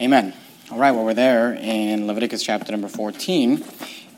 Amen. All right, well, we're there in Leviticus chapter number 14,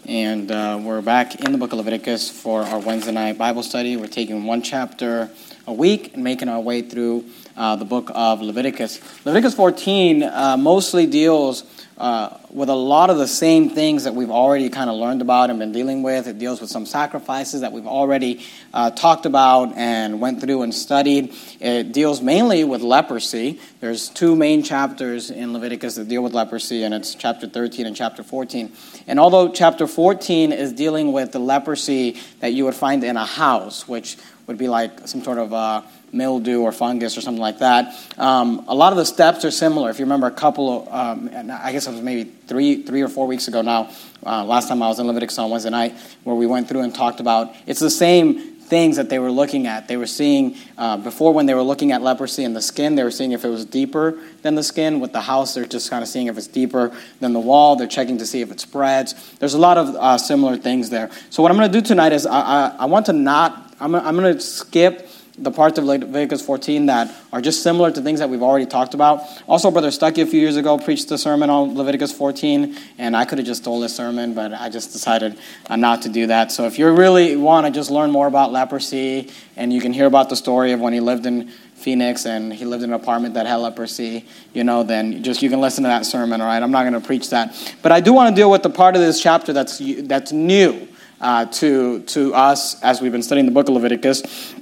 and uh, we're back in the book of Leviticus for our Wednesday night Bible study. We're taking one chapter a week and making our way through uh, the book of Leviticus. Leviticus 14 uh, mostly deals uh, with a lot of the same things that we've already kind of learned about and been dealing with. It deals with some sacrifices that we've already uh, talked about and went through and studied. It deals mainly with leprosy. There's two main chapters in Leviticus that deal with leprosy, and it's chapter 13 and chapter 14. And although chapter 14 is dealing with the leprosy that you would find in a house, which would be like some sort of uh, mildew or fungus or something like that. Um, a lot of the steps are similar. If you remember a couple of, um, I guess it was maybe three, three or four weeks ago now, uh, last time I was in Leviticus on Wednesday night, where we went through and talked about, it's the same things that they were looking at. They were seeing, uh, before when they were looking at leprosy in the skin, they were seeing if it was deeper than the skin. With the house, they're just kind of seeing if it's deeper than the wall. They're checking to see if it spreads. There's a lot of uh, similar things there. So, what I'm going to do tonight is I, I, I want to not, I'm, I'm going to skip the parts of Leviticus 14 that are just similar to things that we've already talked about. Also, Brother Stuckey a few years ago preached a sermon on Leviticus 14, and I could have just stole his sermon, but I just decided uh, not to do that. So if you really want to just learn more about leprosy, and you can hear about the story of when he lived in Phoenix and he lived in an apartment that had leprosy, you know, then just you can listen to that sermon, all right? I'm not going to preach that. But I do want to deal with the part of this chapter that's, that's new. Uh, to, to us as we've been studying the book of Leviticus.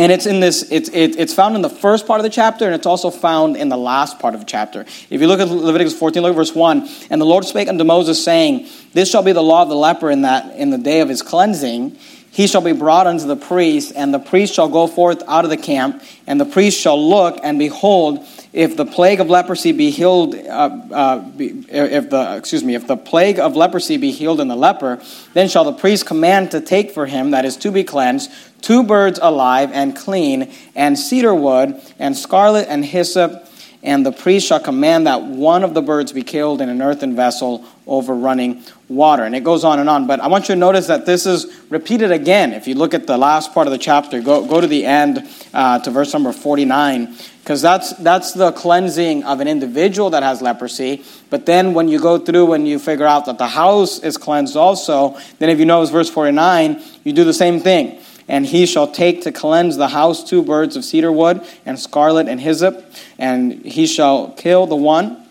And it's in this, it's, it, it's found in the first part of the chapter, and it's also found in the last part of the chapter. If you look at Leviticus 14, look at verse 1. And the Lord spake unto Moses, saying, This shall be the law of the leper in that in the day of his cleansing. He shall be brought unto the priest, and the priest shall go forth out of the camp, and the priest shall look, and behold, if the plague of leprosy be healed, uh, uh, be, if the excuse me, if the plague of leprosy be healed in the leper, then shall the priest command to take for him that is to be cleansed two birds alive and clean, and cedar wood, and scarlet and hyssop. And the priest shall command that one of the birds be killed in an earthen vessel over running water. And it goes on and on. But I want you to notice that this is repeated again. If you look at the last part of the chapter, go, go to the end uh, to verse number 49, because that's, that's the cleansing of an individual that has leprosy. But then when you go through and you figure out that the house is cleansed also, then if you notice verse 49, you do the same thing. And he shall take to cleanse the house two birds of cedar wood, and scarlet and hyssop, and he shall kill the one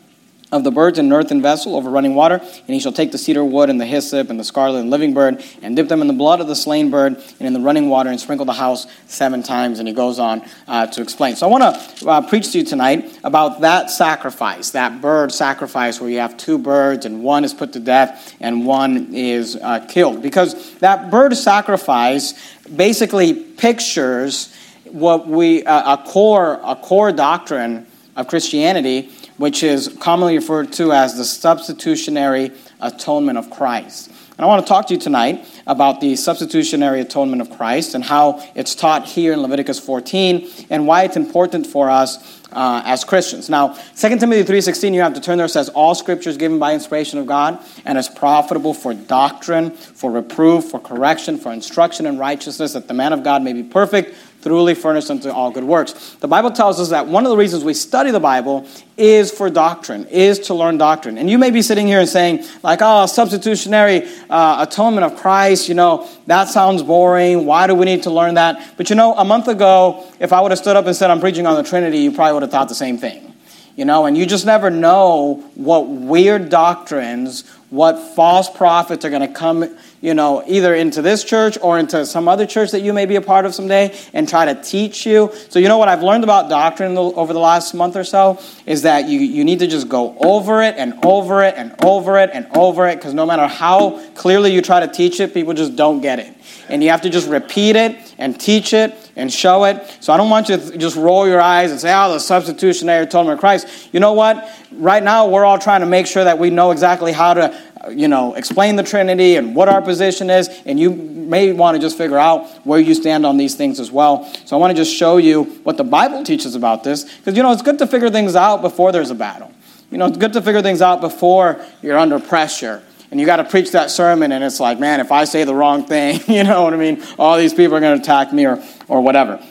of the birds in an earthen vessel over running water, and he shall take the cedar wood and the hyssop and the scarlet and living bird, and dip them in the blood of the slain bird and in the running water, and sprinkle the house seven times. And he goes on uh, to explain. So I want to uh, preach to you tonight about that sacrifice, that bird sacrifice, where you have two birds, and one is put to death and one is uh, killed, because that bird sacrifice basically pictures what we uh, a core a core doctrine of Christianity which is commonly referred to as the substitutionary atonement of Christ. And I want to talk to you tonight about the substitutionary atonement of Christ and how it's taught here in Leviticus 14 and why it's important for us uh, as Christians. Now, 2 Timothy 3.16, you have to turn there, says, All scripture is given by inspiration of God and is profitable for doctrine, for reproof, for correction, for instruction in righteousness, that the man of God may be perfect, thoroughly furnished unto all good works. The Bible tells us that one of the reasons we study the Bible is for doctrine, is to learn doctrine. And you may be sitting here and saying, like, oh, substitutionary uh, atonement of Christ, you know, that sounds boring. Why do we need to learn that? But you know, a month ago, if I would have stood up and said I'm preaching on the Trinity, you probably would have thought the same thing. You know, and you just never know what weird doctrines, what false prophets are going to come you know, either into this church or into some other church that you may be a part of someday and try to teach you. So, you know what I've learned about doctrine over the last month or so is that you, you need to just go over it and over it and over it and over it because no matter how clearly you try to teach it, people just don't get it. And you have to just repeat it and teach it and show it. So I don't want you to just roll your eyes and say, oh, the substitutionary atonement of Christ. You know what? Right now, we're all trying to make sure that we know exactly how to you know, explain the Trinity and what our position is, and you may want to just figure out where you stand on these things as well. So I want to just show you what the Bible teaches about this, because, you know, it's good to figure things out before there's a battle. You know, it's good to figure things out before you're under pressure. And you got to preach that sermon, and it's like, man, if I say the wrong thing, you know what I mean? All these people are going to attack me or, or whatever.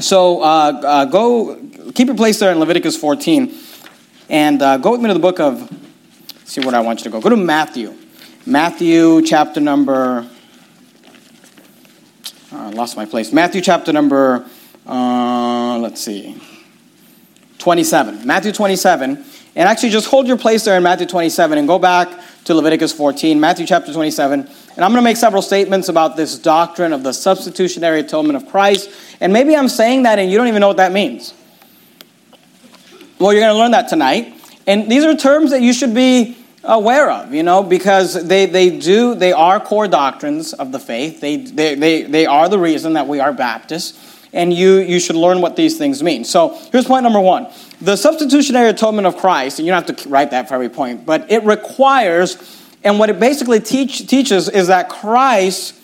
So uh, uh, go, keep your place there in Leviticus 14. And uh, go with me to the book of, see what I want you to go. Go to Matthew. Matthew chapter number, oh, I lost my place. Matthew chapter number, uh, let's see, 27. Matthew 27. And actually, just hold your place there in Matthew 27 and go back to Leviticus 14, Matthew chapter 27. And I'm going to make several statements about this doctrine of the substitutionary atonement of Christ. And maybe I'm saying that and you don't even know what that means. Well, you're going to learn that tonight. And these are terms that you should be aware of, you know, because they, they do, they are core doctrines of the faith. They, they, they, they are the reason that we are Baptists. And you, you should learn what these things mean. So here's point number one the substitutionary atonement of Christ, and you don't have to write that for every point, but it requires, and what it basically teach, teaches is that Christ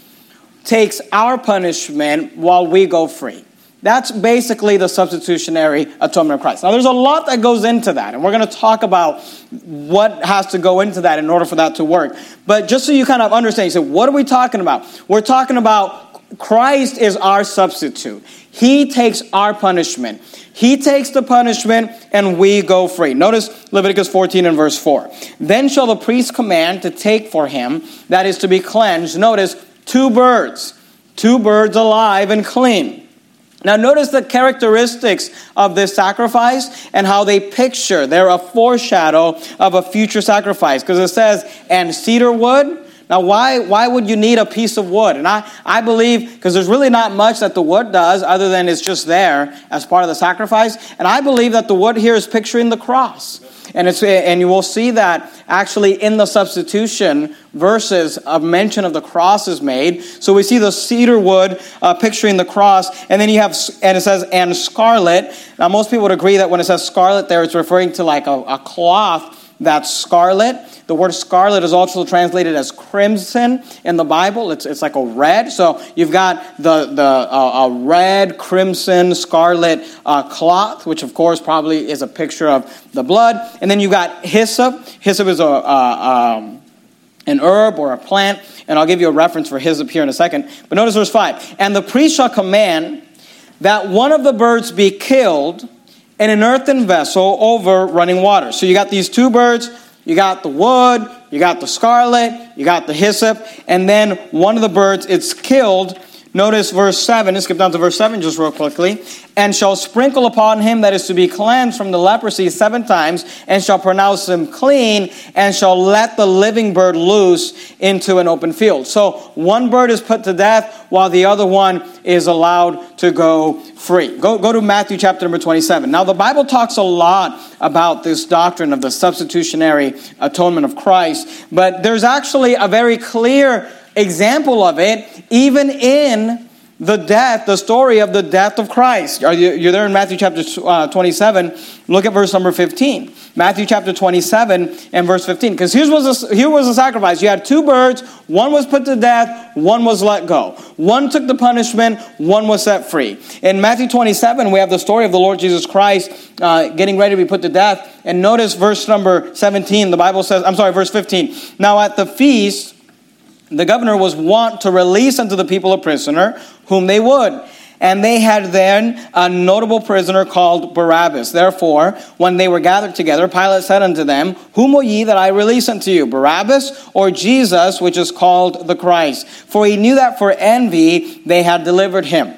takes our punishment while we go free. That's basically the substitutionary atonement of Christ. Now, there's a lot that goes into that, and we're going to talk about what has to go into that in order for that to work. But just so you kind of understand, you say, what are we talking about? We're talking about Christ is our substitute. He takes our punishment. He takes the punishment and we go free. Notice Leviticus 14 and verse 4. Then shall the priest command to take for him, that is to be cleansed. Notice two birds, two birds alive and clean. Now, notice the characteristics of this sacrifice and how they picture. They're a foreshadow of a future sacrifice because it says, and cedar wood now, why, why would you need a piece of wood? And I, I believe, because there's really not much that the wood does other than it's just there as part of the sacrifice. And I believe that the wood here is picturing the cross. And, it's, and you will see that actually in the substitution verses, a mention of the cross is made. So we see the cedar wood uh, picturing the cross, and then you have, and it says, and scarlet. Now, most people would agree that when it says scarlet there, it's referring to like a, a cloth that's scarlet. The word scarlet is also translated as crimson in the Bible. It's, it's like a red. So you've got the, the uh, a red, crimson, scarlet uh, cloth, which of course probably is a picture of the blood. And then you've got hyssop. Hyssop is a, uh, um, an herb or a plant. And I'll give you a reference for hyssop here in a second. But notice verse 5. And the priest shall command that one of the birds be killed in an earthen vessel over running water. So you got these two birds you got the wood, you got the scarlet, you got the hyssop, and then one of the birds, it's killed. Notice verse 7, let's skip down to verse 7 just real quickly. And shall sprinkle upon him that is to be cleansed from the leprosy seven times, and shall pronounce him clean, and shall let the living bird loose into an open field. So one bird is put to death, while the other one is allowed to go free. Go, go to Matthew chapter number 27. Now, the Bible talks a lot about this doctrine of the substitutionary atonement of Christ, but there's actually a very clear example of it even in the death, the story of the death of Christ. Are you, you're there in Matthew chapter uh, 27. Look at verse number 15. Matthew chapter 27 and verse 15. Because here was, a, here was a sacrifice. You had two birds. One was put to death. One was let go. One took the punishment. One was set free. In Matthew 27, we have the story of the Lord Jesus Christ uh, getting ready to be put to death. And notice verse number 17. The Bible says, I'm sorry, verse 15. Now at the feast, the governor was wont to release unto the people a prisoner whom they would. And they had then a notable prisoner called Barabbas. Therefore, when they were gathered together, Pilate said unto them, Whom will ye that I release unto you, Barabbas or Jesus, which is called the Christ? For he knew that for envy they had delivered him.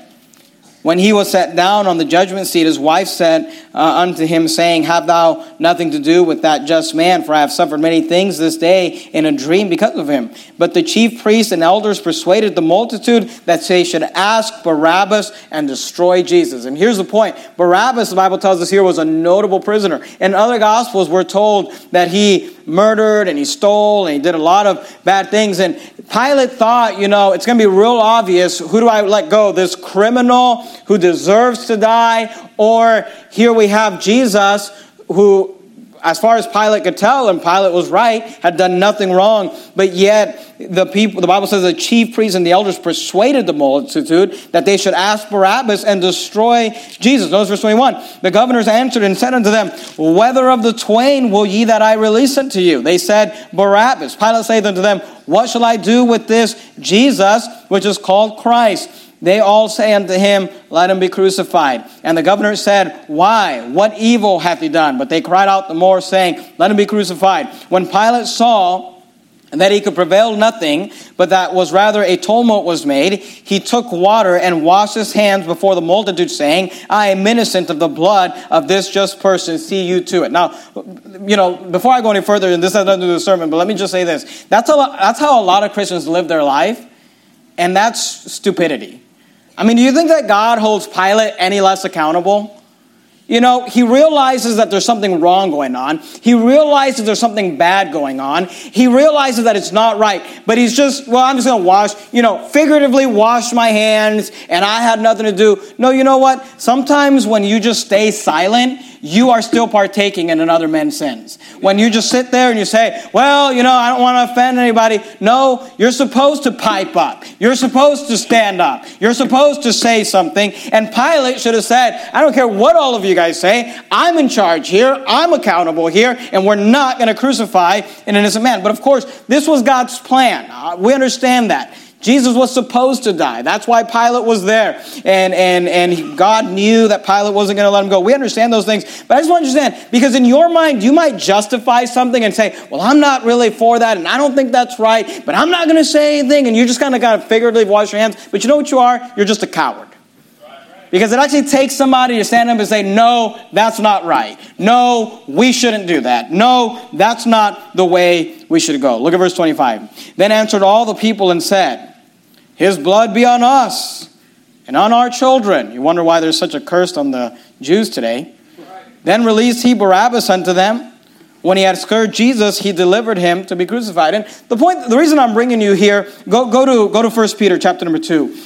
When he was set down on the judgment seat, his wife said uh, unto him, saying, Have thou nothing to do with that just man? For I have suffered many things this day in a dream because of him. But the chief priests and elders persuaded the multitude that they should ask Barabbas and destroy Jesus. And here's the point Barabbas, the Bible tells us here, was a notable prisoner. In other gospels, we're told that he murdered and he stole and he did a lot of bad things. And Pilate thought, you know, it's going to be real obvious who do I let go? This criminal who deserves to die, or here we have Jesus who as far as Pilate could tell, and Pilate was right, had done nothing wrong, but yet the people, the Bible says the chief priests and the elders persuaded the multitude that they should ask Barabbas and destroy Jesus. Notice verse 21. The governors answered and said unto them, Whether of the twain will ye that I release unto you? They said, Barabbas. Pilate saith unto them, What shall I do with this Jesus, which is called Christ? They all say unto him, Let him be crucified. And the governor said, Why? What evil hath he done? But they cried out the more, saying, Let him be crucified. When Pilate saw that he could prevail nothing, but that was rather a tumult was made, he took water and washed his hands before the multitude, saying, I am innocent of the blood of this just person. See you to it. Now, you know, before I go any further, and this has nothing to do with the sermon, but let me just say this. That's, a, that's how a lot of Christians live their life, and that's stupidity. I mean, do you think that God holds Pilate any less accountable? You know, he realizes that there's something wrong going on. He realizes there's something bad going on. He realizes that it's not right. But he's just, well, I'm just going to wash, you know, figuratively wash my hands and I had nothing to do. No, you know what? Sometimes when you just stay silent, you are still partaking in another man's sins. When you just sit there and you say, well, you know, I don't want to offend anybody. No, you're supposed to pipe up. You're supposed to stand up. You're supposed to say something. And Pilate should have said, I don't care what all of you guys say. I'm in charge here. I'm accountable here. And we're not going to crucify an innocent man. But of course, this was God's plan. Uh, we understand that. Jesus was supposed to die. That's why Pilate was there. And, and, and God knew that Pilate wasn't going to let him go. We understand those things. But I just want to understand, because in your mind, you might justify something and say, well, I'm not really for that, and I don't think that's right, but I'm not going to say anything. And you just kind of got to figuratively wash your hands. But you know what you are? You're just a coward. Because it actually takes somebody to stand up and say, no, that's not right. No, we shouldn't do that. No, that's not the way we should go. Look at verse 25. Then answered all the people and said, His blood be on us and on our children. You wonder why there's such a curse on the Jews today. Then released he Barabbas unto them. When he had scourged Jesus, he delivered him to be crucified. And the point, the reason I'm bringing you here, go, go to go to 1 Peter chapter number 2.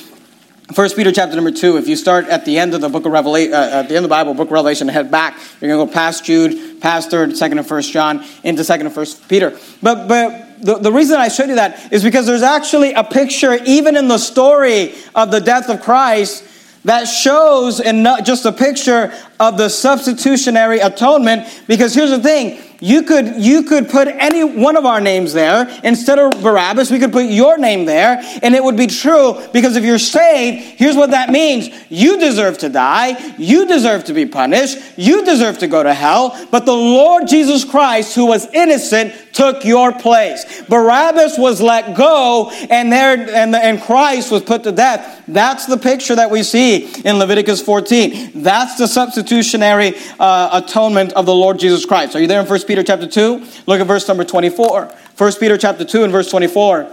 First Peter chapter number two. If you start at the end of the book of Revelation, uh, at the end of the Bible, book of Revelation, and head back. You're going to go past Jude, past Third, Second, and First John, into Second and First Peter. But but the, the reason I showed you that is because there's actually a picture, even in the story of the death of Christ, that shows and not just a picture of the substitutionary atonement. Because here's the thing you could, you could put any one of our names there. Instead of Barabbas, we could put your name there, and it would be true because if you're saved, here's what that means. You deserve to die. You deserve to be punished. You deserve to go to hell. But the Lord Jesus Christ, who was innocent, took your place. Barabbas was let go, and there and, and Christ was put to death. That's the picture that we see in Leviticus 14. That's the substitutionary uh, atonement of the Lord Jesus Christ. Are you there in 1 Peter chapter 2? Look at verse number 24. 1 Peter chapter 2 and verse 24.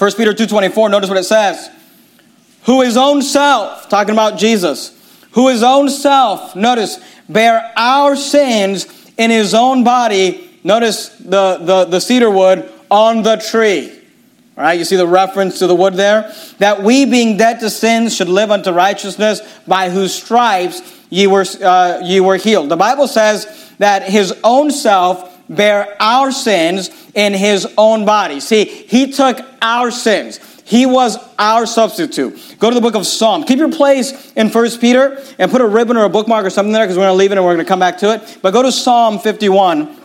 1 Peter 2.24, notice what it says. Who his own self, talking about Jesus, who his own self, notice, bear our sins in his own body, notice the, the, the cedar wood, on the tree. All right, you see the reference to the wood there? That we, being dead to sins, should live unto righteousness, by whose stripes ye were, uh, ye were healed. The Bible says that his own self bare our sins in his own body. See, he took our sins. He was our substitute. Go to the book of Psalm. Keep your place in First Peter and put a ribbon or a bookmark or something there because we're going to leave it and we're going to come back to it. But go to Psalm 51.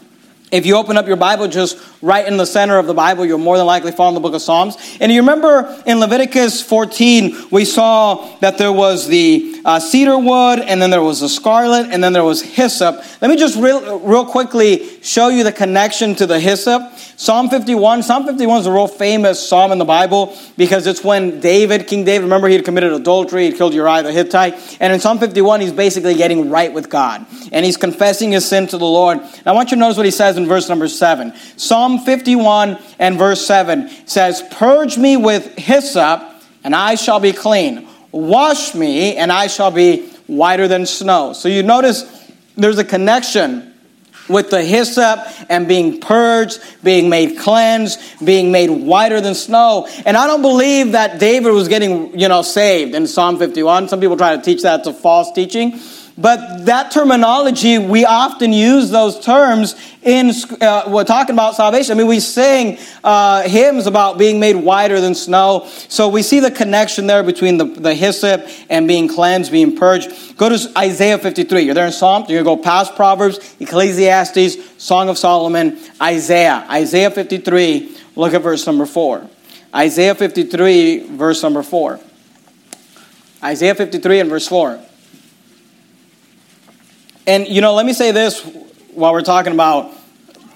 If you open up your Bible just right in the center of the Bible, you'll more than likely find the book of Psalms. And you remember in Leviticus 14, we saw that there was the uh, cedar wood, and then there was the scarlet, and then there was hyssop. Let me just real, real quickly show you the connection to the hyssop. Psalm 51. Psalm 51 is a real famous psalm in the Bible because it's when David, King David, remember he had committed adultery, he killed Uriah the Hittite. And in Psalm 51, he's basically getting right with God. And he's confessing his sin to the Lord. Now I want you to notice what he says in verse number 7. Psalm 51 and verse 7 says, Purge me with hyssop, and I shall be clean. Wash me, and I shall be whiter than snow. So you notice there's a connection with the hyssop and being purged, being made cleansed, being made whiter than snow. And I don't believe that David was getting, you know, saved in Psalm 51. Some people try to teach that. It's a false teaching. But that terminology, we often use those terms in, uh, we're talking about salvation. I mean, we sing uh, hymns about being made whiter than snow. So we see the connection there between the, the hyssop and being cleansed, being purged. Go to Isaiah 53. You're there in Psalms. You're going to go past Proverbs, Ecclesiastes, Song of Solomon, Isaiah. Isaiah 53. Look at verse number 4. Isaiah 53, verse number 4. Isaiah 53 and verse 4. And, you know, let me say this while we're talking about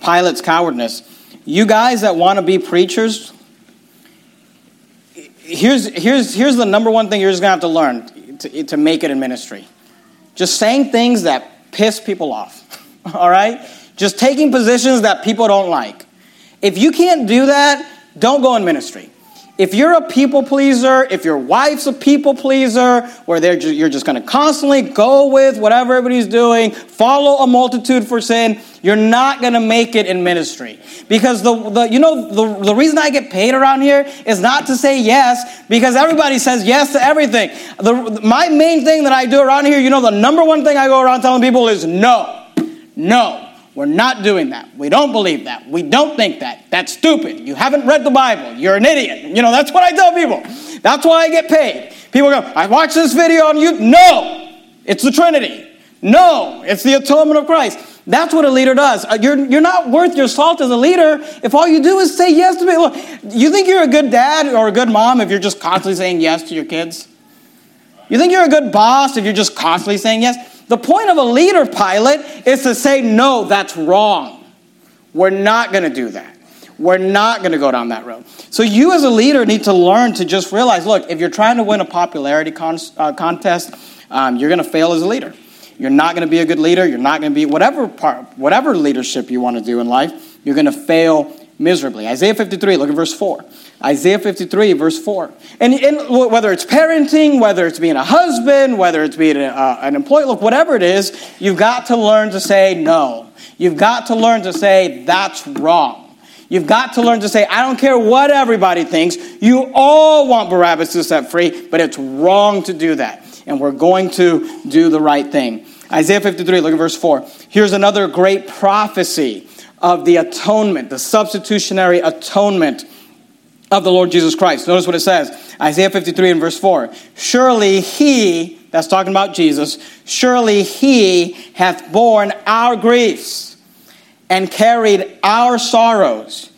Pilate's cowardness. You guys that want to be preachers, here's, here's, here's the number one thing you're just going to have to learn to, to make it in ministry. Just saying things that piss people off, all right? Just taking positions that people don't like. If you can't do that, don't go in ministry. If you're a people pleaser, if your wife's a people pleaser, where just, you're just going to constantly go with whatever everybody's doing, follow a multitude for sin, you're not going to make it in ministry. Because the, the you know the, the reason I get paid around here is not to say yes, because everybody says yes to everything. The, my main thing that I do around here, you know, the number one thing I go around telling people is no, no. We're not doing that. We don't believe that. We don't think that. That's stupid. You haven't read the Bible. You're an idiot. You know, that's what I tell people. That's why I get paid. People go, I watched this video on YouTube. No, it's the Trinity. No, it's the atonement of Christ. That's what a leader does. Uh, you're, you're not worth your salt as a leader if all you do is say yes to people. You think you're a good dad or a good mom if you're just constantly saying yes to your kids? You think you're a good boss if you're just constantly saying yes? The point of a leader pilot is to say, no, that's wrong. We're not going to do that. We're not going to go down that road. So, you as a leader need to learn to just realize look, if you're trying to win a popularity con- uh, contest, um, you're going to fail as a leader. You're not going to be a good leader. You're not going to be whatever part, whatever leadership you want to do in life. You're going to fail miserably. Isaiah 53, look at verse 4. Isaiah 53, verse 4. And, and whether it's parenting, whether it's being a husband, whether it's being a, uh, an employee, look, whatever it is, you've got to learn to say no. You've got to learn to say that's wrong. You've got to learn to say, I don't care what everybody thinks. You all want Barabbas to set free, but it's wrong to do that. And we're going to do the right thing. Isaiah 53, look at verse 4. Here's another great prophecy of the atonement, the substitutionary atonement of the Lord Jesus Christ. Notice what it says Isaiah 53 and verse 4. Surely he, that's talking about Jesus, surely he hath borne our griefs and carried our sorrows.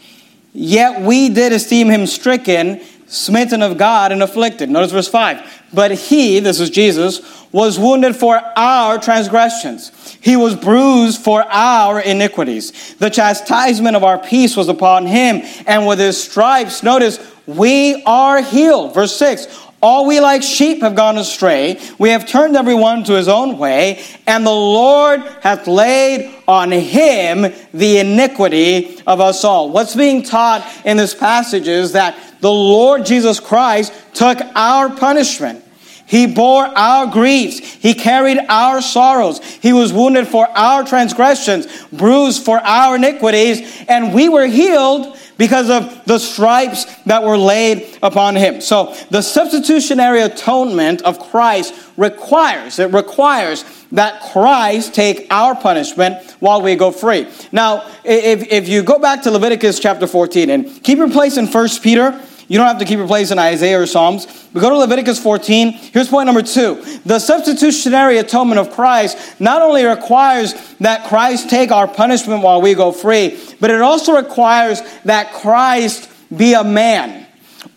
Yet we did esteem him stricken, smitten of God, and afflicted. Notice verse 5. But he, this is Jesus, was wounded for our transgressions. He was bruised for our iniquities. The chastisement of our peace was upon him, and with his stripes, notice, we are healed. Verse 6 All we like sheep have gone astray. We have turned everyone to his own way, and the Lord hath laid on him the iniquity of us all. What's being taught in this passage is that the Lord Jesus Christ took our punishment. He bore our griefs. He carried our sorrows. He was wounded for our transgressions, bruised for our iniquities, and we were healed because of the stripes that were laid upon him. So the substitutionary atonement of Christ requires, it requires that Christ take our punishment while we go free. Now, if, if you go back to Leviticus chapter 14 and keep your place in 1 Peter, you don't have to keep your place in Isaiah or Psalms. We go to Leviticus 14. Here's point number two. The substitutionary atonement of Christ not only requires that Christ take our punishment while we go free, but it also requires that Christ be a man,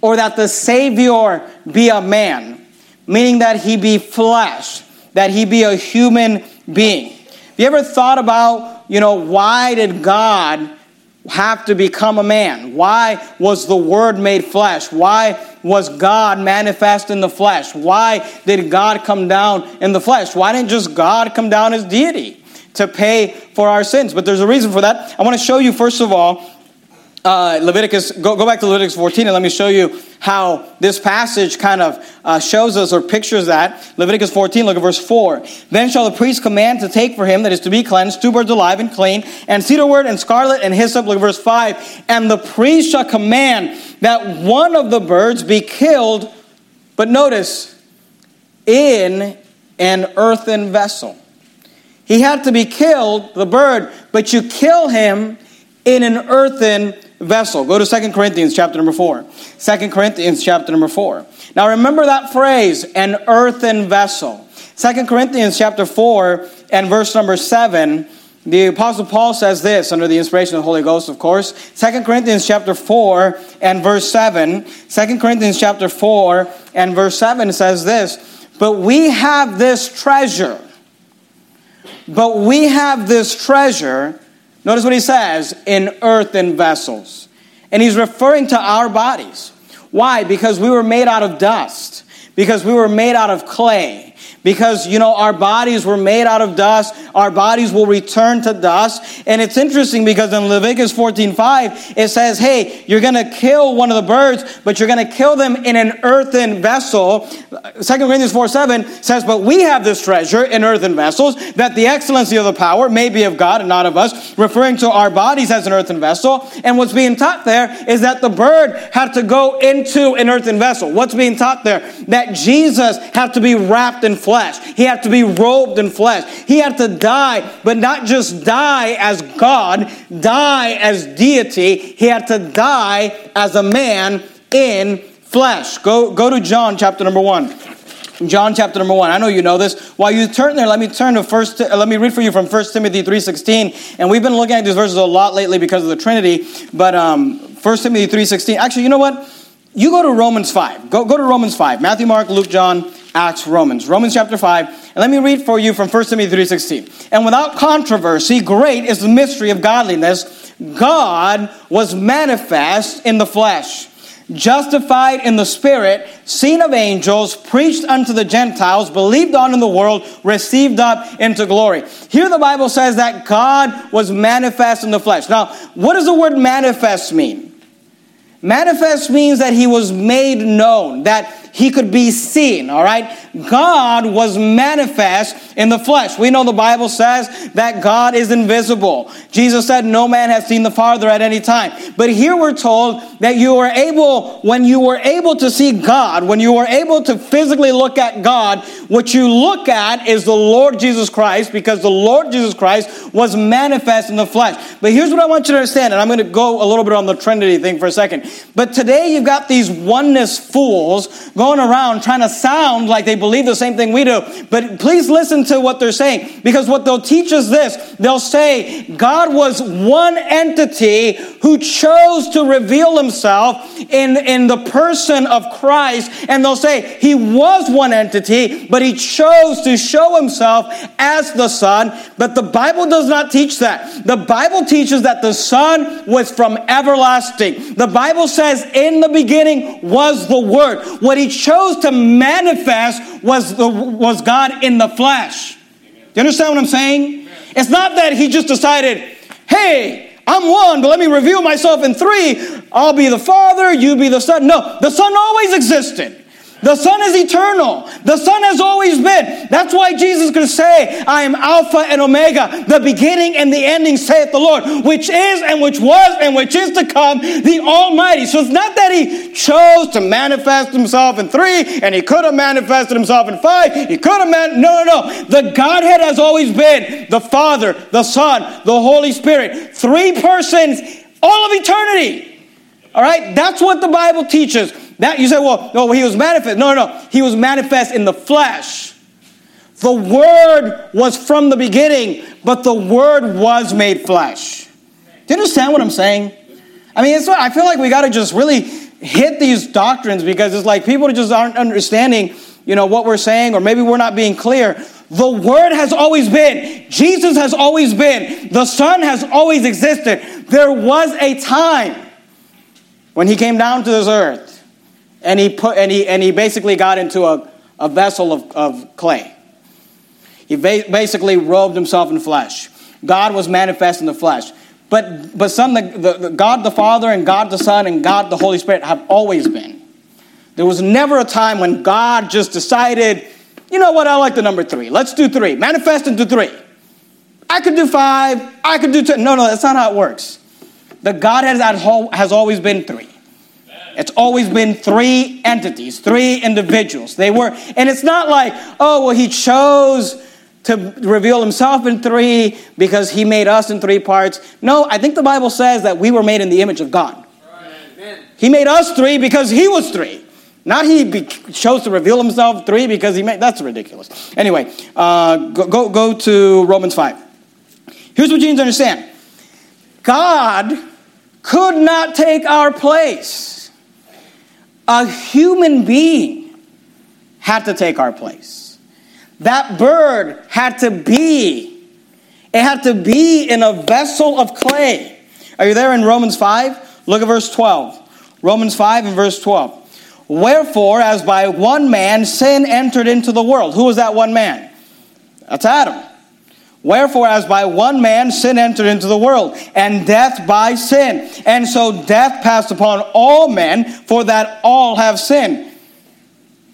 or that the Savior be a man, meaning that he be flesh, that he be a human being. Have you ever thought about, you know, why did God have to become a man? Why was the Word made flesh? Why was God manifest in the flesh? Why did God come down in the flesh? Why didn't just God come down as deity to pay for our sins? But there's a reason for that. I want to show you, first of all, uh, Leviticus, go, go back to Leviticus 14 and let me show you how this passage kind of uh, shows us or pictures that. Leviticus 14, look at verse 4. Then shall the priest command to take for him that is to be cleansed two birds alive and clean, and cedarwood and scarlet and hyssop, look at verse 5. And the priest shall command that one of the birds be killed, but notice, in an earthen vessel. He had to be killed, the bird, but you kill him in an earthen vessel. Go to 2 Corinthians chapter number 4. 2 Corinthians chapter number 4. Now remember that phrase, an earthen vessel. 2 Corinthians chapter 4 and verse number 7 The Apostle Paul says this under the inspiration of the Holy Ghost, of course. 2 Corinthians chapter 4 and verse 7. 2 Corinthians chapter 4 and verse 7 says this But we have this treasure. But we have this treasure, notice what he says, in earthen vessels. And he's referring to our bodies. Why? Because we were made out of dust, because we were made out of clay because you know our bodies were made out of dust. Our bodies will return to dust. And it's interesting because in leviticus 14.5 it says hey you're going to kill one of the birds but you're going to kill them in an earthen vessel. 2 corinthians 4 7 says but we have this treasure in earthen vessels that the excellency of the power may be of god and not of us referring to our bodies as an earthen vessel. And what's being taught there is that the bird had to go into an earthen vessel. What's being taught there? That jesus had to be wrapped in flesh. He had to be robed in flesh. He had to die, but not just die as God, die as deity. He had to die as a man in flesh. Go, go to John chapter number one. John chapter number one. I know you know this. While you turn there, let me turn to first. Let me read for you from 1 Timothy three sixteen. And we've been looking at these verses a lot lately because of the Trinity. But um, 1 Timothy three sixteen. Actually, you know what? You go to Romans five. Go go to Romans five. Matthew, Mark, Luke, John, Acts, Romans. Romans chapter 5. And let me read for you from 1 Timothy 3.16. And without controversy, great is the mystery of godliness. God was manifest in the flesh, justified in the spirit, seen of angels, preached unto the Gentiles, believed on in the world, received up into glory. Here the Bible says that God was manifest in the flesh. Now, what does the word manifest mean? Manifest means that he was made known, that he could be seen, all right? God was manifest in the flesh. We know the Bible says that God is invisible. Jesus said, No man has seen the Father at any time. But here we're told that you were able, when you were able to see God, when you were able to physically look at God, what you look at is the Lord Jesus Christ, because the Lord Jesus Christ was manifest in the flesh. But here's what I want you to understand, and I'm going to go a little bit on the Trinity thing for a second. But today you've got these oneness fools going around trying to sound like they believe the same thing we do. But please listen to what they're saying because what they'll teach is this they'll say God was one entity who chose to reveal himself in, in the person of Christ. And they'll say he was one entity, but he chose to show himself as the Son. But the Bible does not teach that. The Bible teaches that the Son was from everlasting. The Bible says, in the beginning was the Word. What he chose to manifest was, the, was God in the flesh. You understand what I'm saying? It's not that he just decided, hey, I'm one, but let me reveal myself in three. I'll be the Father, you be the Son. No, the Son always existed. The Son is eternal. The Son has always been. That's why Jesus could say, I am Alpha and Omega, the beginning and the ending, saith the Lord, which is and which was and which is to come, the Almighty. So it's not that He chose to manifest Himself in three and He could have manifested Himself in five. He could have man. No, no, no. The Godhead has always been the Father, the Son, the Holy Spirit. Three persons, all of eternity. All right? That's what the Bible teaches. That you say, well, no, he was manifest. No, no, no. He was manifest in the flesh. The Word was from the beginning, but the Word was made flesh. Do you understand what I'm saying? I mean, it's, I feel like we got to just really hit these doctrines because it's like people just aren't understanding, you know, what we're saying, or maybe we're not being clear. The Word has always been. Jesus has always been. The Son has always existed. There was a time when He came down to this earth and he put and he and he basically got into a, a vessel of, of clay. He ba- basically robed himself in flesh. God was manifest in the flesh. But but some the, the, the God the Father and God the Son and God the Holy Spirit have always been. There was never a time when God just decided, you know what, I like the number three. Let's do three. Manifest into three. I could do five. I could do ten. No, no, that's not how it works. The Godhead has always been three. It's always been three entities, three individuals. They were, and it's not like, oh, well, he chose to reveal himself in three because he made us in three parts. No, I think the Bible says that we were made in the image of God. He made us three because he was three. Not he be- chose to reveal himself three because he made, that's ridiculous. Anyway, uh, go, go, go to Romans 5. Here's what you need to understand God could not take our place. A human being had to take our place. That bird had to be, it had to be in a vessel of clay. Are you there in Romans 5? Look at verse 12. Romans 5 and verse 12. Wherefore, as by one man sin entered into the world. Who was that one man? That's Adam. Wherefore, as by one man sin entered into the world, and death by sin. And so death passed upon all men, for that all have sinned.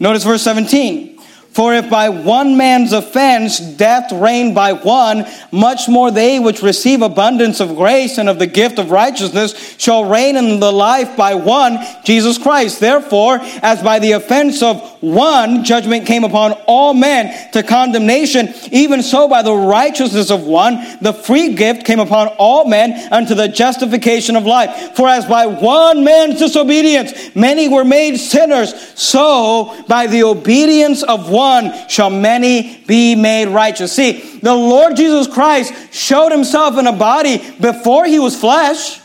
Notice verse 17. For if by one man's offense death reigned by one, much more they which receive abundance of grace and of the gift of righteousness shall reign in the life by one, Jesus Christ. Therefore, as by the offense of one judgment came upon all men to condemnation, even so by the righteousness of one the free gift came upon all men unto the justification of life. For as by one man's disobedience many were made sinners, so by the obedience of one one shall many be made righteous. See, the Lord Jesus Christ showed himself in a body before he was flesh.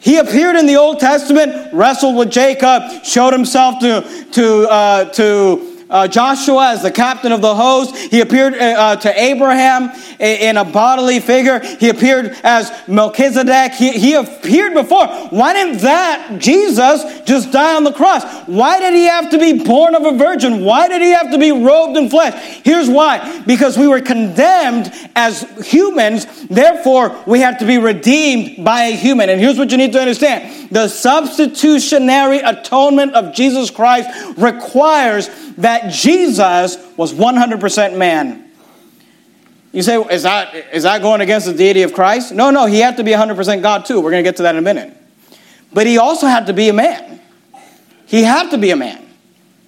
He appeared in the Old Testament, wrestled with Jacob, showed himself to, to, uh, to uh, Joshua as the captain of the host. He appeared uh, uh to Abraham in a bodily figure. He appeared as Melchizedek. He, he appeared before. Why didn't that Jesus just die on the cross? Why did he have to be born of a virgin? Why did he have to be robed in flesh? Here's why. Because we were condemned as humans. Therefore, we had to be redeemed by a human. And here's what you need to understand. The substitutionary atonement of Jesus Christ requires that Jesus was 100% man. You say, is that, is that going against the deity of Christ? No, no, he had to be 100% God too. We're going to get to that in a minute. But he also had to be a man. He had to be a man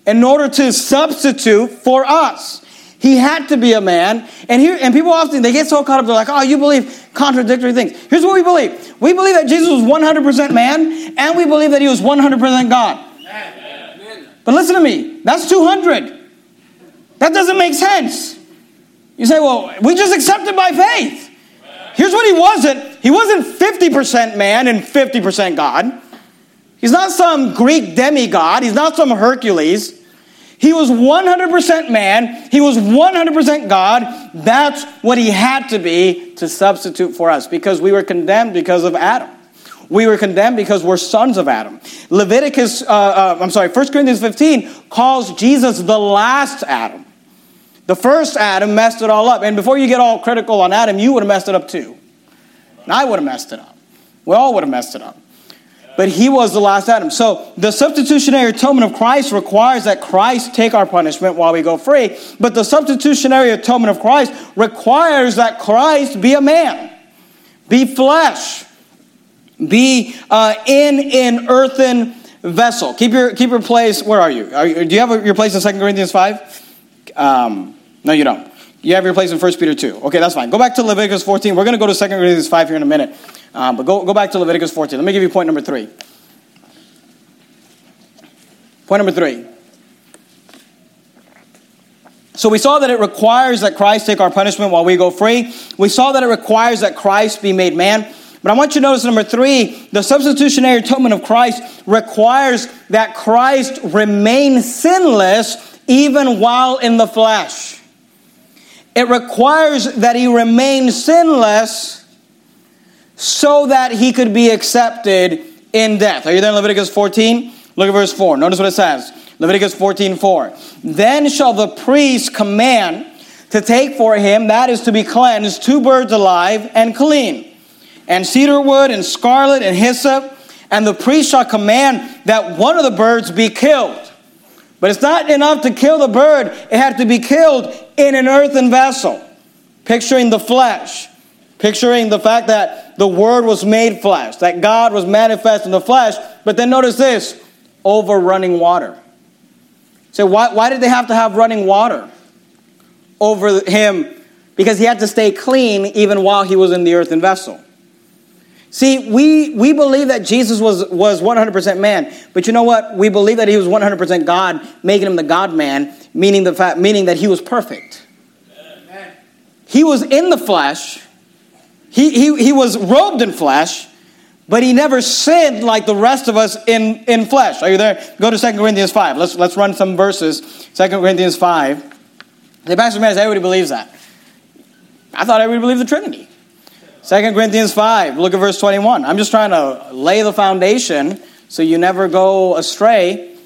in order to substitute for us. He had to be a man. And here, and people often they get so caught up, they're like, oh, you believe contradictory things. Here's what we believe. We believe that Jesus was 100% man, and we believe that he was 100% God. But listen to me, that's 200. That doesn't make sense. You say, well, we just accepted by faith. Here's what he wasn't he wasn't 50% man and 50% God. He's not some Greek demigod, he's not some Hercules. He was 100% man, he was 100% God. That's what he had to be to substitute for us because we were condemned because of Adam. We were condemned because we're sons of Adam. Leviticus, uh, uh, I'm sorry, 1 Corinthians 15 calls Jesus the last Adam. The first Adam messed it all up. And before you get all critical on Adam, you would have messed it up too. And I would have messed it up. We all would have messed it up. But he was the last Adam. So the substitutionary atonement of Christ requires that Christ take our punishment while we go free. But the substitutionary atonement of Christ requires that Christ be a man, be flesh, be uh, in an earthen vessel. Keep your, keep your place. Where are you? Are you do you have your place in 2 Corinthians 5? Um, no, you don't. You have your place in 1 Peter 2. Okay, that's fine. Go back to Leviticus 14. We're going to go to 2 Corinthians 5 here in a minute. Um, but go, go back to Leviticus 14. Let me give you point number three. Point number three. So we saw that it requires that Christ take our punishment while we go free. We saw that it requires that Christ be made man. But I want you to notice number three the substitutionary atonement of Christ requires that Christ remain sinless even while in the flesh. It requires that he remain sinless so that he could be accepted in death. Are you there in Leviticus 14? Look at verse 4. Notice what it says. Leviticus 14, 4. Then shall the priest command to take for him, that is to be cleansed, two birds alive and clean and cedar wood and scarlet and hyssop, and the priest shall command that one of the birds be killed. But it's not enough to kill the bird, it had to be killed in an earthen vessel, picturing the flesh, picturing the fact that the Word was made flesh, that God was manifest in the flesh. But then notice this over running water. So, why, why did they have to have running water over him? Because he had to stay clean even while he was in the earthen vessel. See, we, we believe that Jesus was, was 100% man, but you know what? We believe that he was 100% God, making him the God man, meaning, the fact, meaning that he was perfect. Amen. He was in the flesh, He, he, he was robed in flesh, but he never sinned like the rest of us in, in flesh. Are you there? Go to 2 Corinthians 5. Let's, let's run some verses. 2 Corinthians 5. The Pastor Man, everybody believes that. I thought everybody believed the Trinity. 2 Corinthians 5, look at verse 21. I'm just trying to lay the foundation so you never go astray.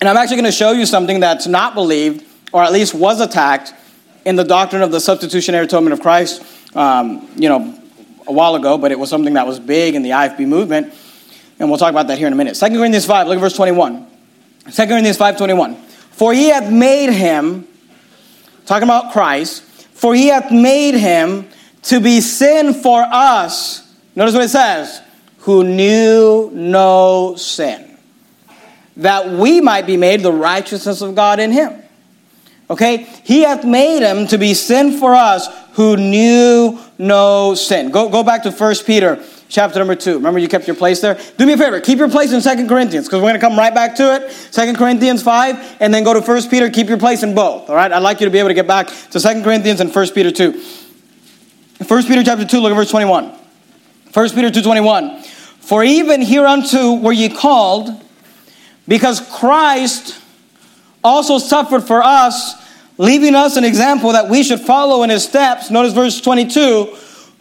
And I'm actually going to show you something that's not believed, or at least was attacked, in the doctrine of the substitutionary atonement of Christ, um, you know, a while ago, but it was something that was big in the IFB movement. And we'll talk about that here in a minute. 2 Corinthians 5, look at verse 21. 2 Corinthians 5, 21. For he hath made him, talking about Christ, for he hath made him to be sin for us. Notice what it says who knew no sin, that we might be made the righteousness of God in him. Okay? He hath made him to be sin for us who knew no sin. Go, go back to 1 Peter chapter number 2. Remember you kept your place there? Do me a favor, keep your place in 2 Corinthians because we're going to come right back to it. 2 Corinthians 5 and then go to 1 Peter, keep your place in both. All right? I'd like you to be able to get back to 2 Corinthians and 1 Peter 2. 1 Peter chapter 2, look at verse 21. 1 Peter 2:21. For even hereunto were ye called, because Christ also suffered for us, leaving us an example that we should follow in his steps. Notice verse 22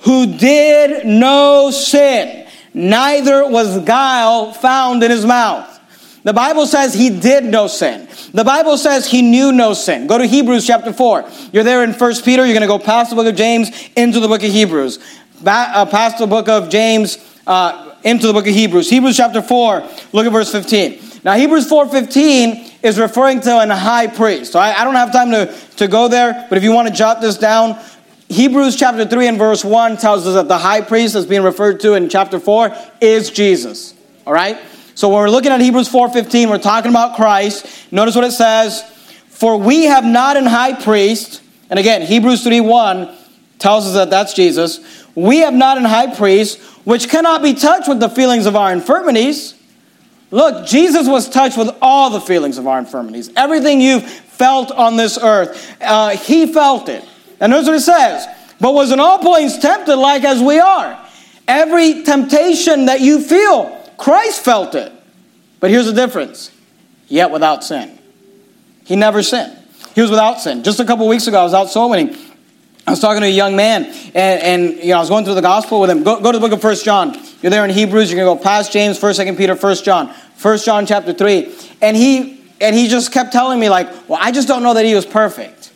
who did no sin, neither was guile found in his mouth. The Bible says he did no sin. The Bible says he knew no sin. Go to Hebrews chapter 4. You're there in 1 Peter. You're going to go past the book of James into the book of Hebrews. uh, past the book of James uh, into the book of Hebrews. Hebrews chapter 4. Look at verse 15. Now, Hebrews 4.15 is referring to an high priest. So I, I don't have time to, to go there, but if you want to jot this down, Hebrews chapter 3 and verse 1 tells us that the high priest that's being referred to in chapter 4 is Jesus. All right? So when we're looking at Hebrews 4:15, we're talking about Christ. Notice what it says, "For we have not an high priest." And again, Hebrews 3:1 tells us that that's Jesus. "We have not an high priest which cannot be touched with the feelings of our infirmities." Look, Jesus was touched with all the feelings of our infirmities. Everything you've felt on this earth, uh, he felt it. And notice what it says. But was in all points tempted like as we are. Every temptation that you feel, Christ felt it. But here's the difference. Yet without sin. He never sinned. He was without sin. Just a couple weeks ago, I was out soul winning. I was talking to a young man, and, and you know, I was going through the gospel with him. Go, go to the book of First John. You're there in Hebrews. You're going to go past James, 1st, 2nd Peter, First John. First John chapter 3. And he, and he just kept telling me, like, well, I just don't know that he was perfect.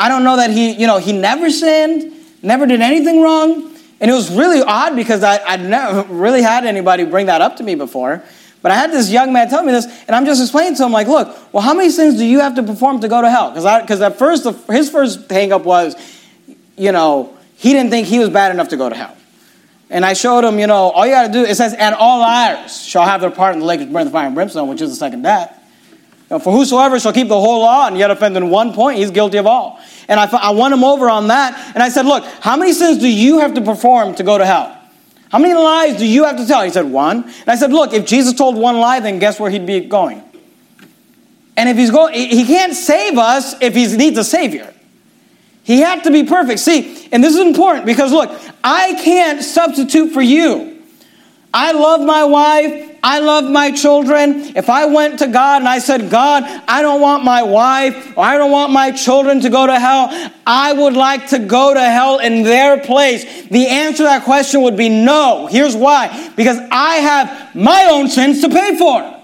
I don't know that he, you know, he never sinned, never did anything wrong. And it was really odd because I, I'd never really had anybody bring that up to me before. But I had this young man tell me this, and I'm just explaining to him, like, look, well, how many sins do you have to perform to go to hell? Because at first, the, his first hang up was, you know, he didn't think he was bad enough to go to hell. And I showed him, you know, all you got to do, it says, and all liars shall have their part in the lake of burning fire and brimstone, which is the second death. For whosoever shall keep the whole law and yet offend in one point, he's guilty of all. And I, I won him over on that. And I said, Look, how many sins do you have to perform to go to hell? How many lies do you have to tell? He said, One. And I said, Look, if Jesus told one lie, then guess where he'd be going? And if he's going, he can't save us if he needs a savior. He had to be perfect. See, and this is important because look, I can't substitute for you. I love my wife. I love my children. If I went to God and I said, God, I don't want my wife or I don't want my children to go to hell, I would like to go to hell in their place. The answer to that question would be no. Here's why because I have my own sins to pay for.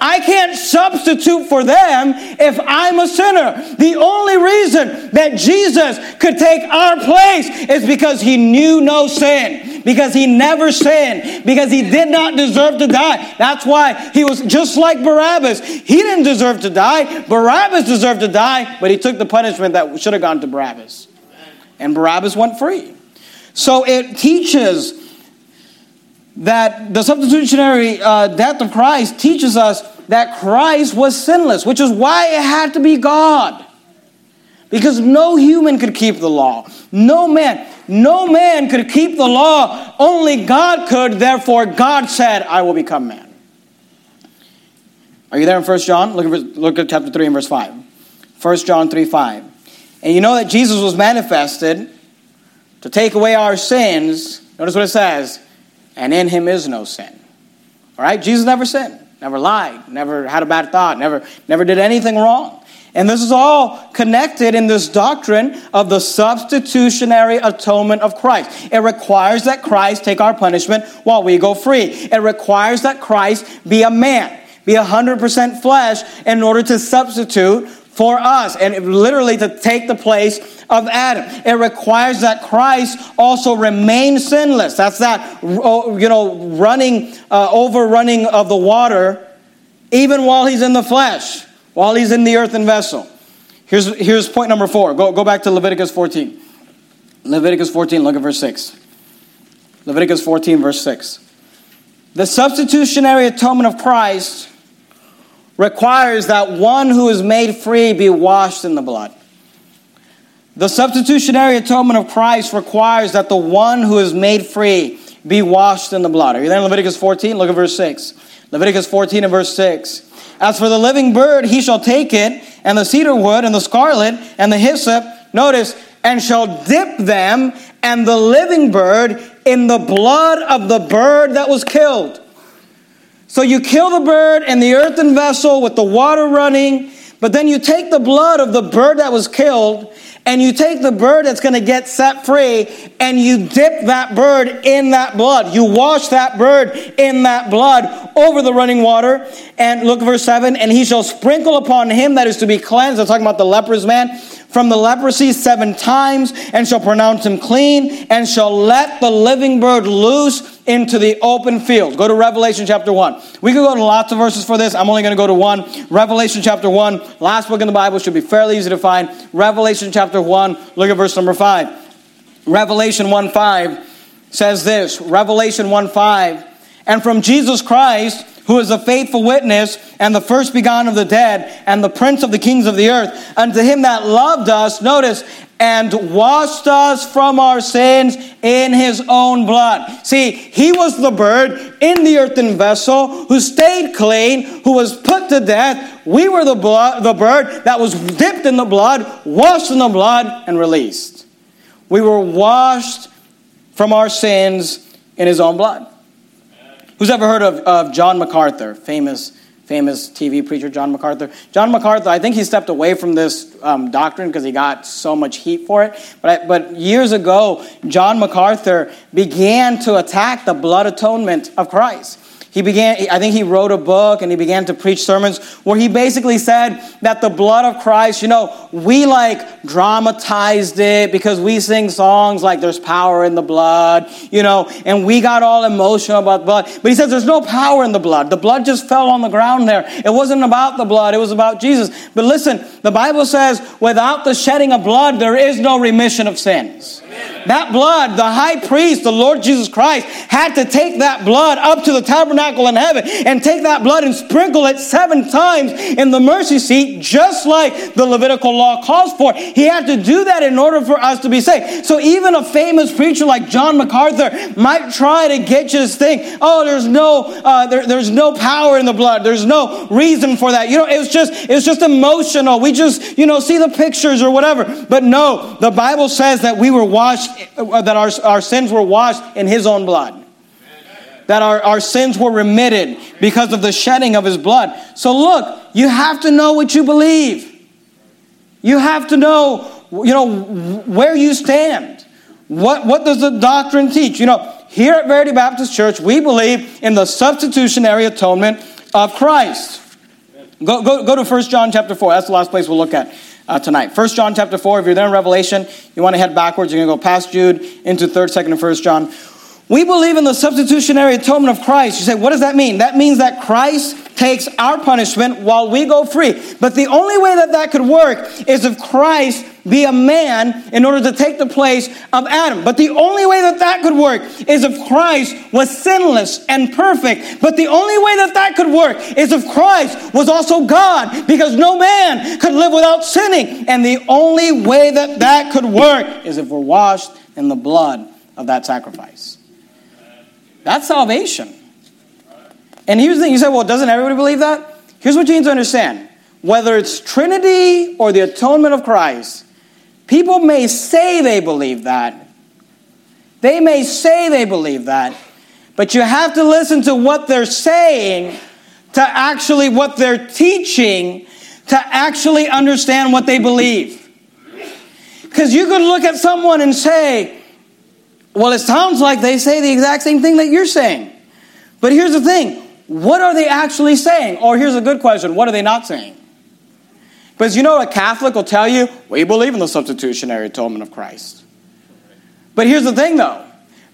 I can't substitute for them if I'm a sinner. The only reason that Jesus could take our place is because he knew no sin, because he never sinned, because he did not deserve to die. That's why he was just like Barabbas. He didn't deserve to die. Barabbas deserved to die, but he took the punishment that should have gone to Barabbas. And Barabbas went free. So it teaches that the substitutionary uh, death of Christ teaches us that Christ was sinless, which is why it had to be God. Because no human could keep the law. No man. No man could keep the law. Only God could. Therefore, God said, I will become man. Are you there in 1 John? Look at, look at chapter 3 and verse 5. 1 John 3 5. And you know that Jesus was manifested to take away our sins. Notice what it says, and in him is no sin. All right? Jesus never sinned, never lied, never had a bad thought, never, never did anything wrong. And this is all connected in this doctrine of the substitutionary atonement of Christ. It requires that Christ take our punishment while we go free. It requires that Christ be a man, be 100% flesh in order to substitute for us and literally to take the place of Adam. It requires that Christ also remain sinless. That's that, oh, you know, running, uh, overrunning of the water, even while he's in the flesh, while he's in the earthen vessel. Here's, here's point number four. Go, go back to Leviticus 14. Leviticus 14, look at verse 6. Leviticus 14, verse 6. The substitutionary atonement of Christ requires that one who is made free be washed in the blood. The substitutionary atonement of Christ requires that the one who is made free be washed in the blood. Are you there in Leviticus 14? Look at verse 6. Leviticus 14 and verse 6. As for the living bird, he shall take it, and the cedar wood, and the scarlet, and the hyssop, notice, and shall dip them and the living bird in the blood of the bird that was killed. So you kill the bird and the earthen vessel with the water running, but then you take the blood of the bird that was killed and you take the bird that's going to get set free and you dip that bird in that blood. You wash that bird in that blood over the running water. And look, verse 7 and he shall sprinkle upon him that is to be cleansed. I'm talking about the leper's man from the leprosy seven times and shall pronounce him clean and shall let the living bird loose into the open field. Go to Revelation chapter 1. We could go to lots of verses for this. I'm only going to go to one. Revelation chapter 1, last book in the Bible, should be fairly easy to find. Revelation chapter 1, look at verse number 5. Revelation 1 5 says this Revelation 1 5, and from Jesus Christ, who is a faithful witness and the first begotten of the dead and the prince of the kings of the earth, unto him that loved us, notice, and washed us from our sins in his own blood. See, he was the bird in the earthen vessel who stayed clean, who was put to death. We were the, blood, the bird that was dipped in the blood, washed in the blood, and released. We were washed from our sins in his own blood. Who's ever heard of, of John MacArthur, famous famous TV preacher John MacArthur. John MacArthur, I think he stepped away from this um, doctrine because he got so much heat for it. But, I, but years ago, John MacArthur began to attack the blood atonement of Christ. He began, I think he wrote a book and he began to preach sermons where he basically said that the blood of Christ, you know, we like dramatized it because we sing songs like there's power in the blood, you know, and we got all emotional about blood. But he says there's no power in the blood. The blood just fell on the ground there. It wasn't about the blood, it was about Jesus. But listen, the Bible says without the shedding of blood, there is no remission of sins. That blood, the high priest, the Lord Jesus Christ, had to take that blood up to the tabernacle in heaven and take that blood and sprinkle it seven times in the mercy seat, just like the Levitical law calls for. He had to do that in order for us to be saved. So even a famous preacher like John MacArthur might try to get you to think, oh, there's no, uh, there, there's no power in the blood. There's no reason for that. You know, it was just, it was just emotional. We just, you know, see the pictures or whatever. But no, the Bible says that we were washed Uh, that our, our sins were washed in his own blood. That our, our sins were remitted because of the shedding of his blood. So look, you have to know what you believe. You have to know, you know, where you stand. What, what does the doctrine teach? You know, here at Verity Baptist Church, we believe in the substitutionary atonement of Christ. Go, go, go to 1 John chapter 4. That's the last place we'll look at uh, tonight. First John chapter 4, if you're there in Revelation, you want to head backwards, you're going to go past Jude into 3rd, 2nd, and 1st John. We believe in the substitutionary atonement of Christ. You say, what does that mean? That means that Christ takes our punishment while we go free. But the only way that that could work is if Christ be a man in order to take the place of Adam. But the only way that that could work is if Christ was sinless and perfect. But the only way that that could work is if Christ was also God, because no man could live without sinning. And the only way that that could work is if we're washed in the blood of that sacrifice. That's salvation. And here's the thing you say, well, doesn't everybody believe that? Here's what you need to understand whether it's Trinity or the atonement of Christ, people may say they believe that, They may say they believe that, but you have to listen to what they're saying to actually what they're teaching to actually understand what they believe. Because you could look at someone and say, well, it sounds like they say the exact same thing that you're saying. But here's the thing what are they actually saying? Or here's a good question what are they not saying? Because you know, a Catholic will tell you, we believe in the substitutionary atonement of Christ. But here's the thing, though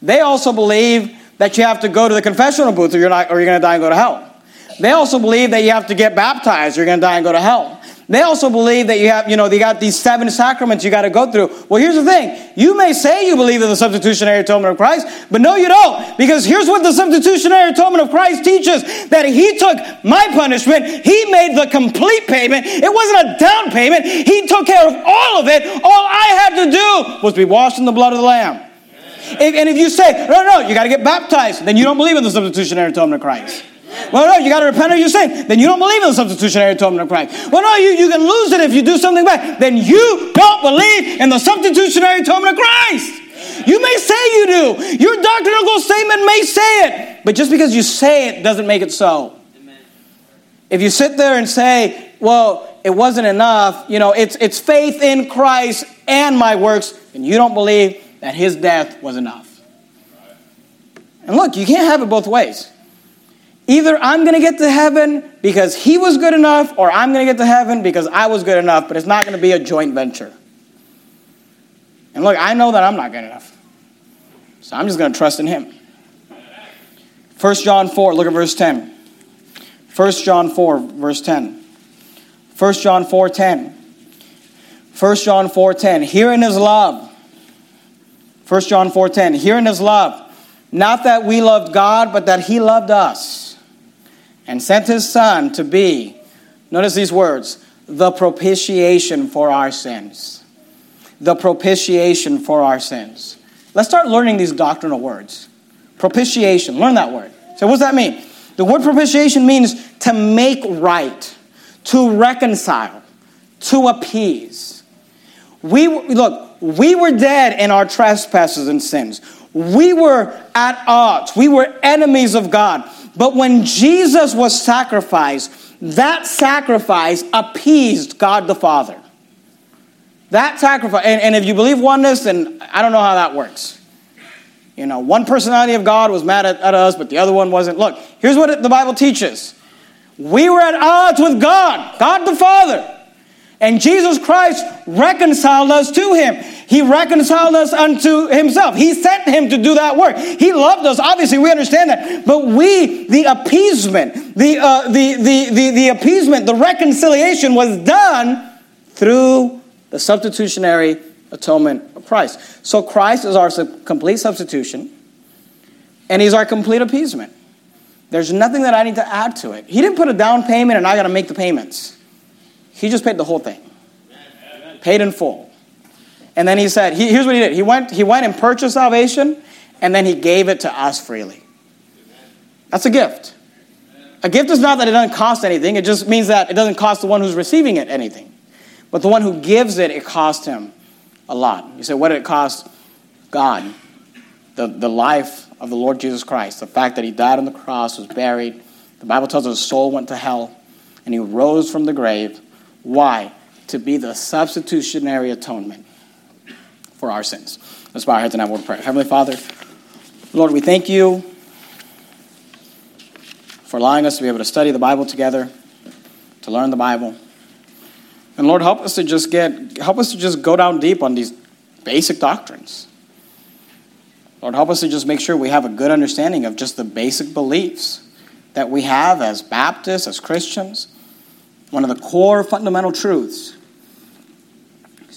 they also believe that you have to go to the confessional booth or you're, not, or you're going to die and go to hell. They also believe that you have to get baptized, or you're going to die and go to hell. They also believe that you have, you know, they got these seven sacraments you got to go through. Well, here's the thing. You may say you believe in the substitutionary atonement of Christ, but no, you don't. Because here's what the substitutionary atonement of Christ teaches that He took my punishment, He made the complete payment. It wasn't a down payment, He took care of all of it. All I had to do was be washed in the blood of the Lamb. If, and if you say, no, no, you got to get baptized, then you don't believe in the substitutionary atonement of Christ. Well, no, you got to repent of your sin. Then you don't believe in the substitutionary atonement of Christ. Well, no, you, you can lose it if you do something bad. Then you don't believe in the substitutionary atonement of Christ. You may say you do. Your doctrinal statement may say it. But just because you say it doesn't make it so. If you sit there and say, well, it wasn't enough, you know, it's, it's faith in Christ and my works, and you don't believe that his death was enough. And look, you can't have it both ways. Either I'm going to get to heaven because he was good enough, or I'm going to get to heaven because I was good enough, but it's not going to be a joint venture. And look, I know that I'm not good enough. So I'm just going to trust in him. 1 John 4, look at verse 10. 1 John 4, verse 10. 1 John 4, 10. 1 John 4, 10. Herein is love. 1 John 4, 10. Herein is love. Not that we loved God, but that he loved us and sent his son to be, notice these words, the propitiation for our sins. The propitiation for our sins. Let's start learning these doctrinal words. Propitiation, learn that word. So, what does that mean? The word propitiation means to make right, to reconcile, to appease. We look, we were dead in our trespasses and sins. We were at odds. We were enemies of God. But when Jesus was sacrificed, that sacrifice appeased God the Father. That sacrifice, and, and if you believe oneness, then I don't know how that works. You know, one personality of God was mad at, at us, but the other one wasn't. Look, here's what the Bible teaches we were at odds with God, God the Father. And Jesus Christ reconciled us to him. He reconciled us unto himself. He sent him to do that work. He loved us. Obviously, we understand that. But we, the appeasement, the, uh, the, the, the, the appeasement, the reconciliation was done through the substitutionary atonement of Christ. So Christ is our complete substitution, and he's our complete appeasement. There's nothing that I need to add to it. He didn't put a down payment and I got to make the payments. He just paid the whole thing, paid in full. And then he said, he, here's what he did. He went, he went and purchased salvation, and then he gave it to us freely. That's a gift. A gift is not that it doesn't cost anything, it just means that it doesn't cost the one who's receiving it anything. But the one who gives it, it cost him a lot. You say, what did it cost God? The, the life of the Lord Jesus Christ, the fact that he died on the cross, was buried. The Bible tells us his soul went to hell, and he rose from the grave why? To be the substitutionary atonement for our sins. Let's bow our heads and have of prayer. Heavenly Father, Lord, we thank you for allowing us to be able to study the Bible together, to learn the Bible. And Lord, help us to just get, help us to just go down deep on these basic doctrines. Lord, help us to just make sure we have a good understanding of just the basic beliefs that we have as Baptists, as Christians one of the core fundamental truths.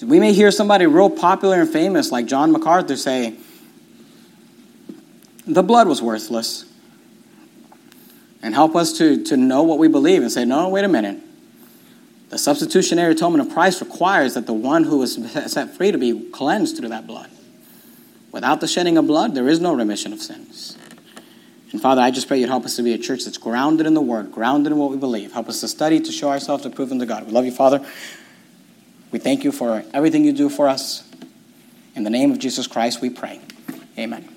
We may hear somebody real popular and famous like John MacArthur say, the blood was worthless. And help us to, to know what we believe and say, no, wait a minute. The substitutionary atonement of Christ requires that the one who was set free to be cleansed through that blood. Without the shedding of blood, there is no remission of sins. And Father, I just pray you'd help us to be a church that's grounded in the Word, grounded in what we believe. Help us to study, to show ourselves approved unto God. We love you, Father. We thank you for everything you do for us. In the name of Jesus Christ, we pray. Amen.